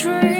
dream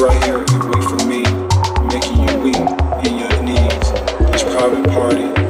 Right here and wait for me, making you weak in your knees. This private party.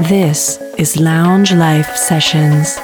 This is Lounge Life Sessions.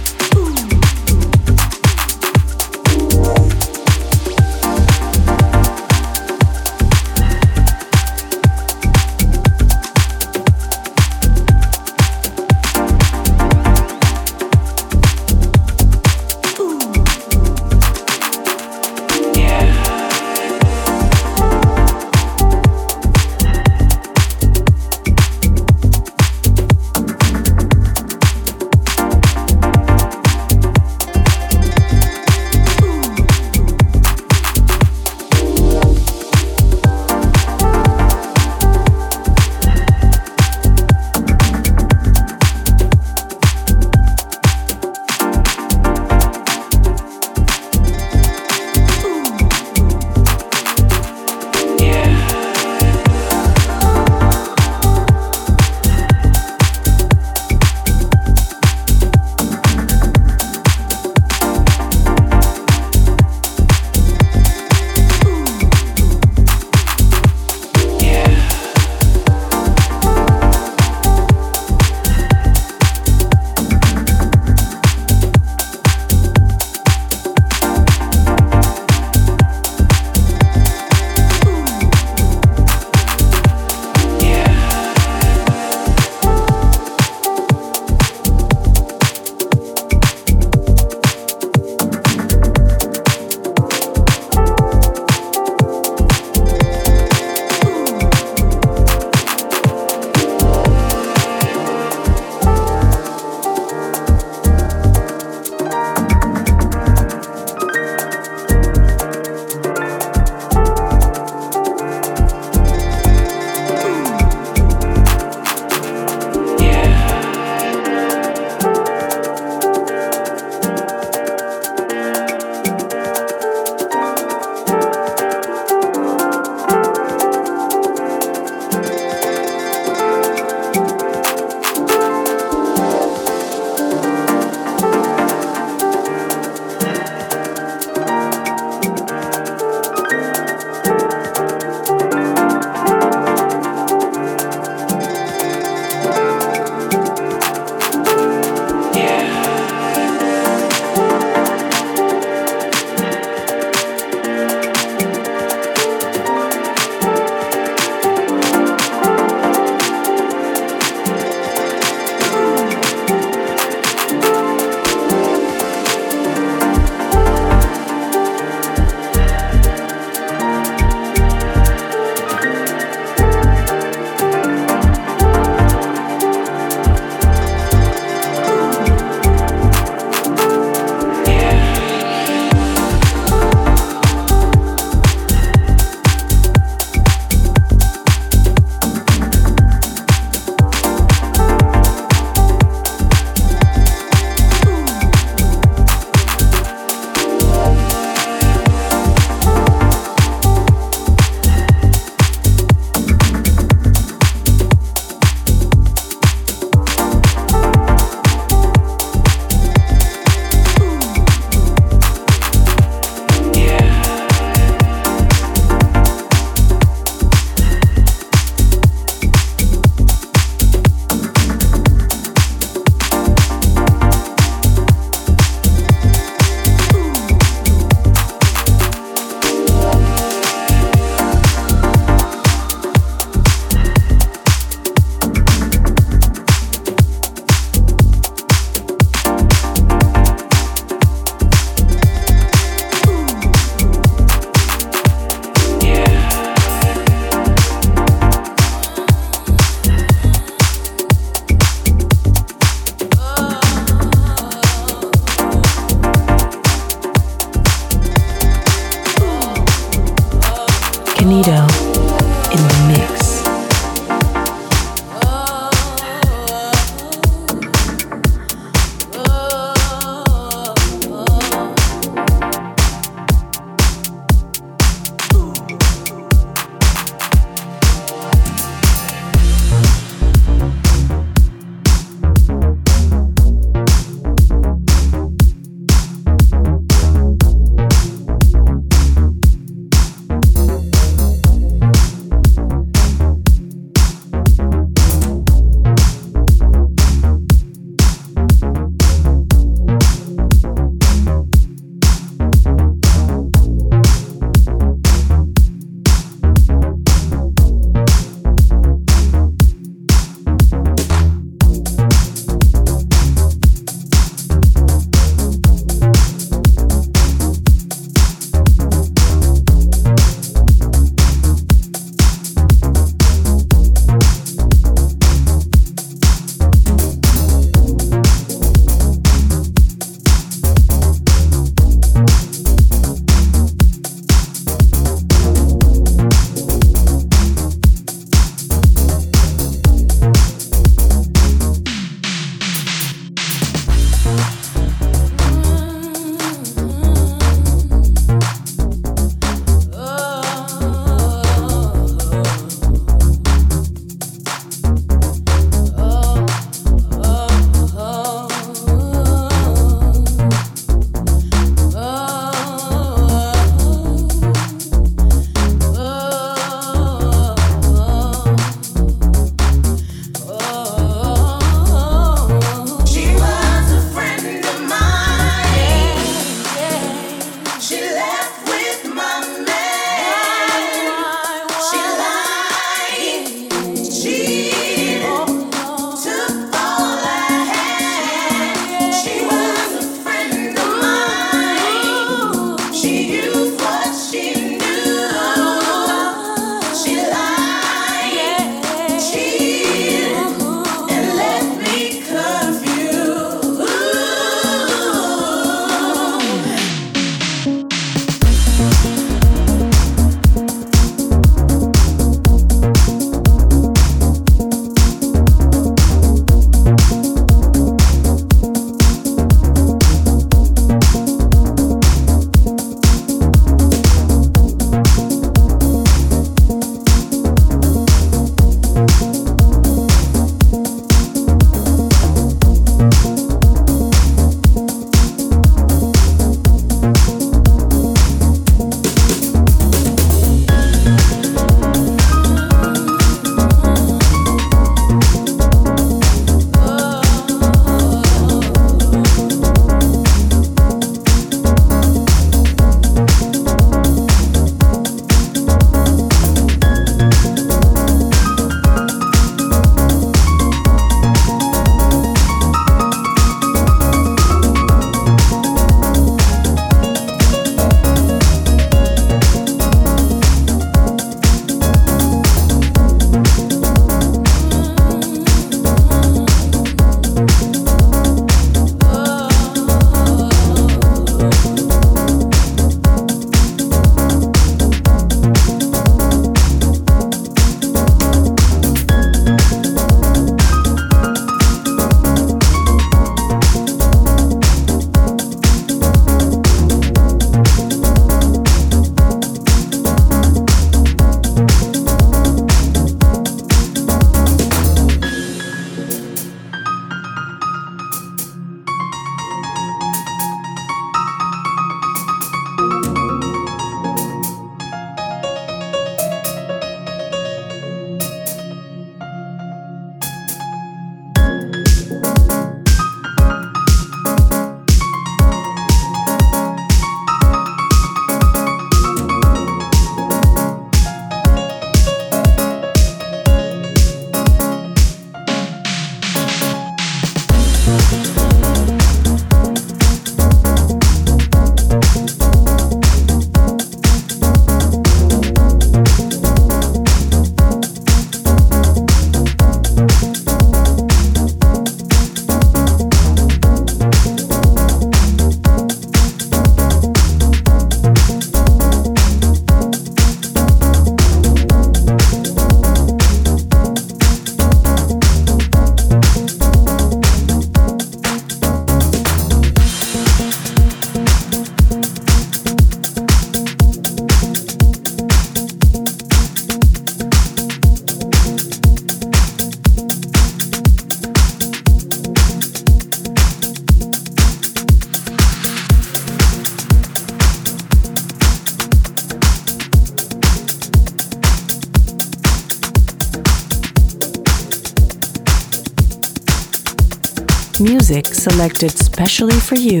Selected specially for you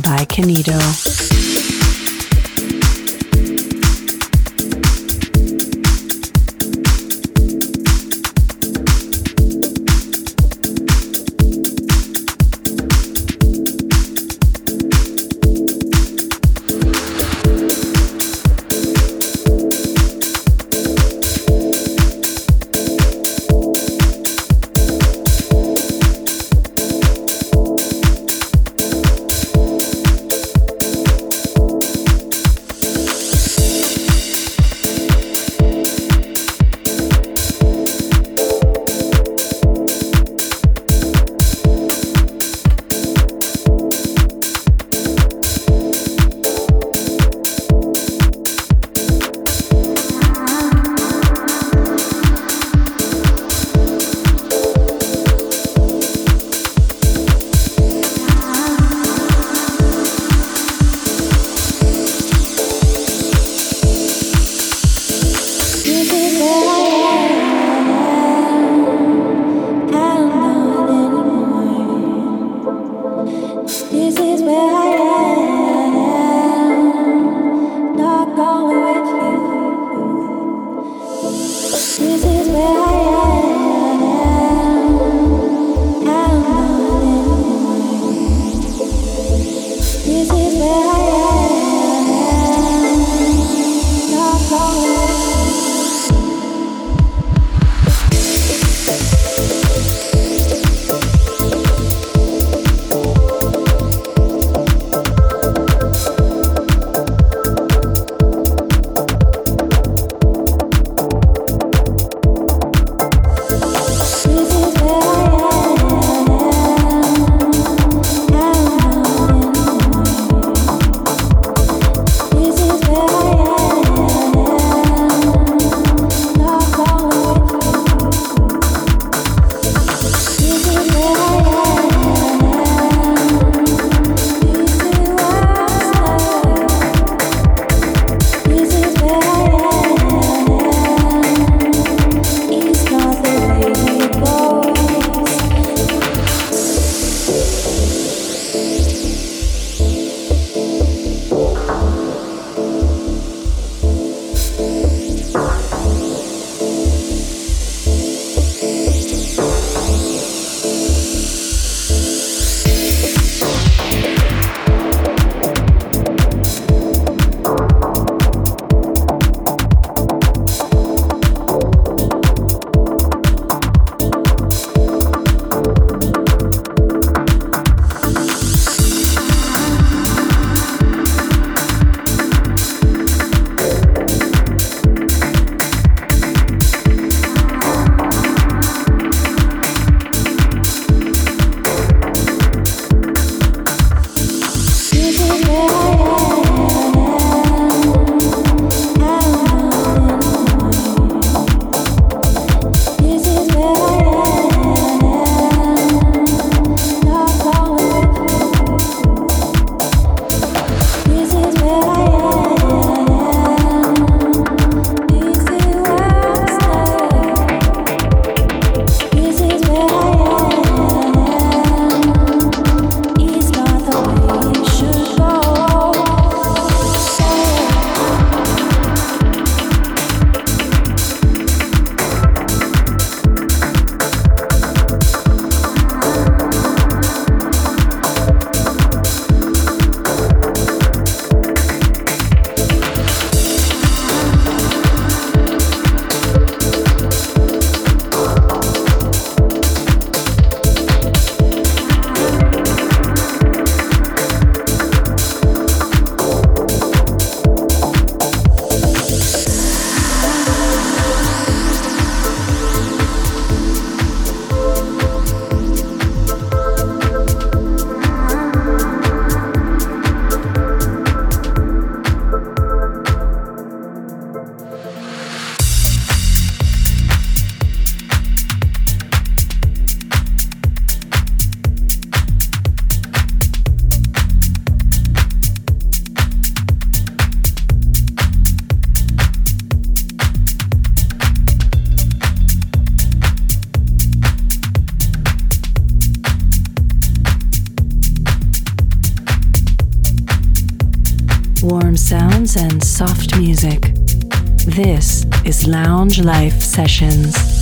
by Kenito. Soft music. This is Lounge Life Sessions.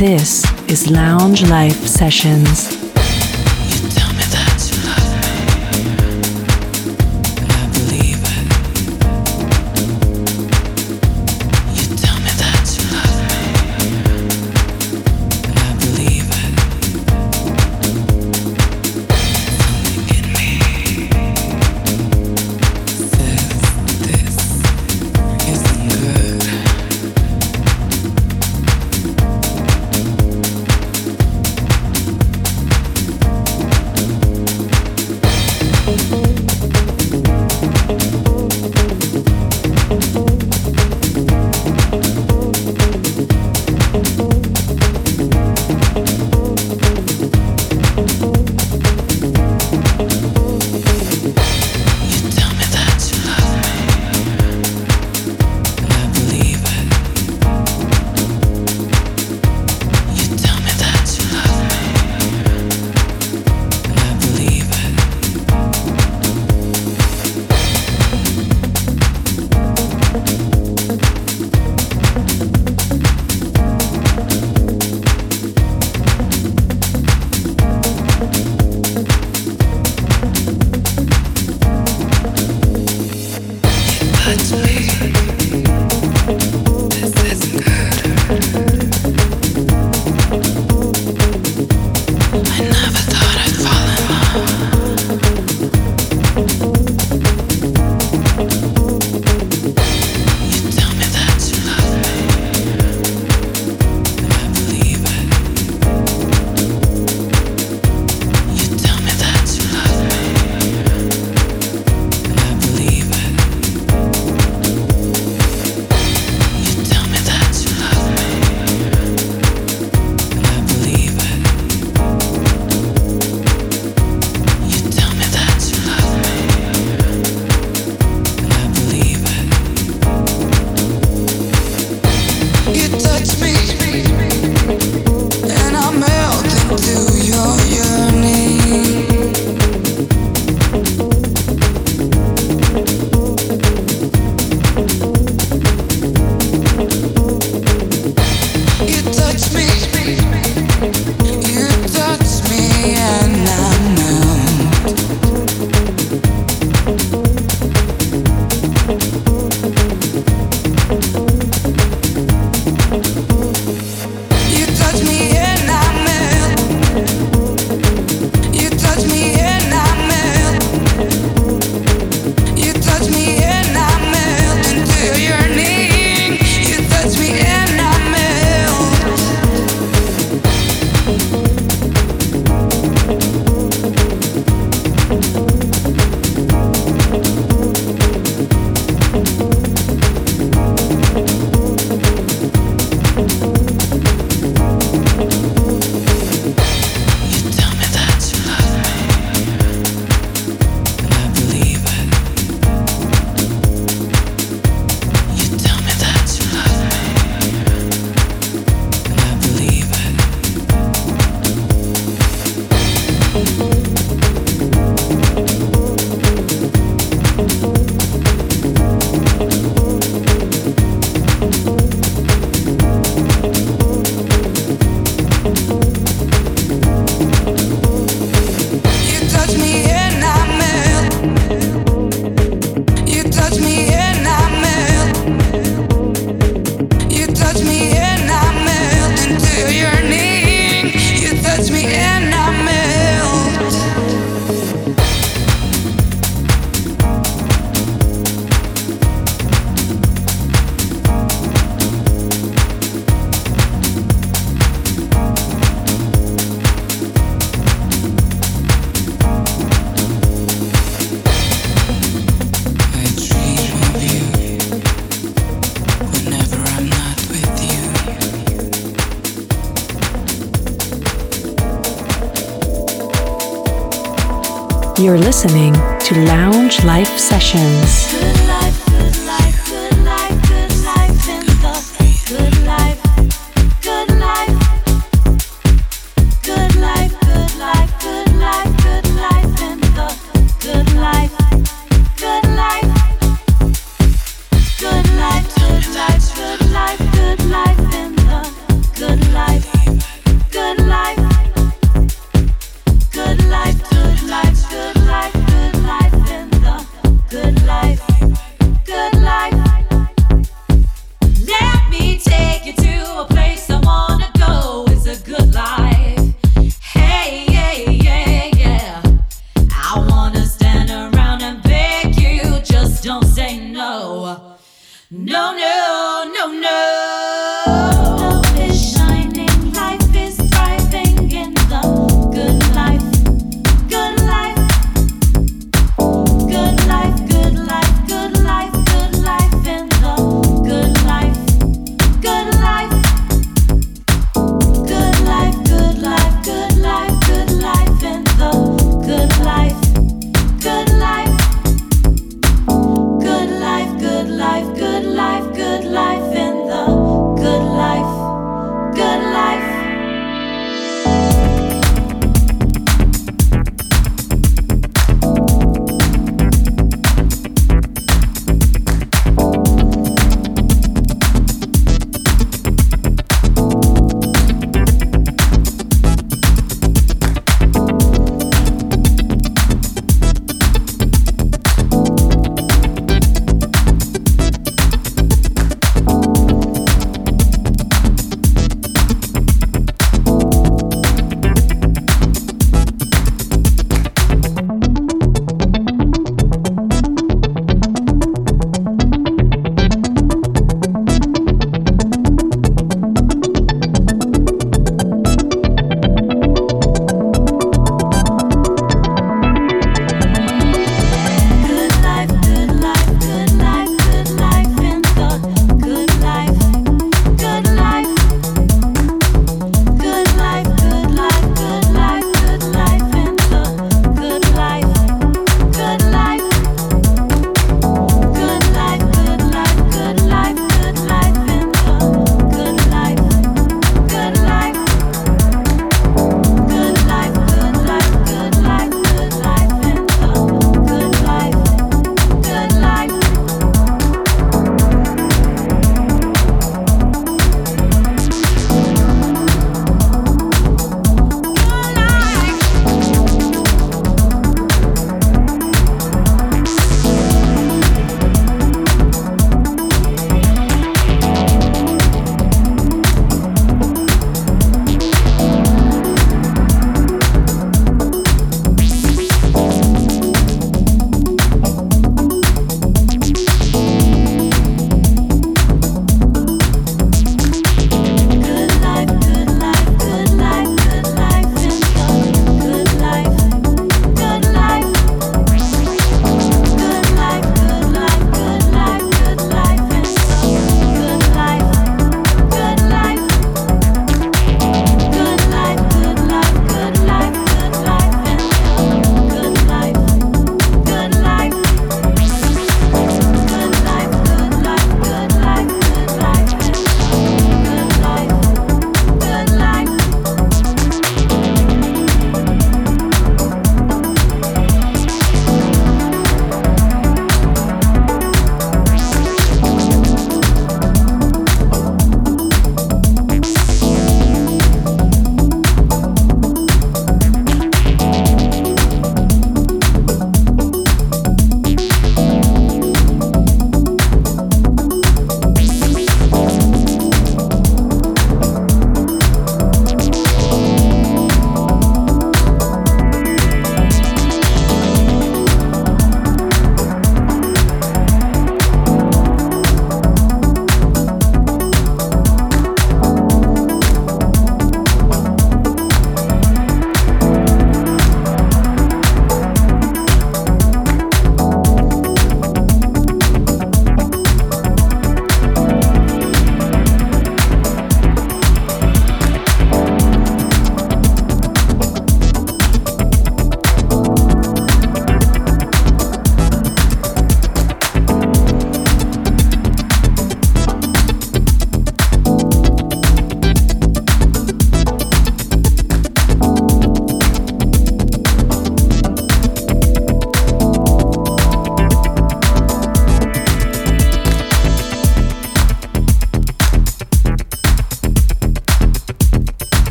This is Lounge Life Sessions. You're listening to Lounge Life Sessions. Don't know.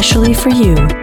Music selected specially for you.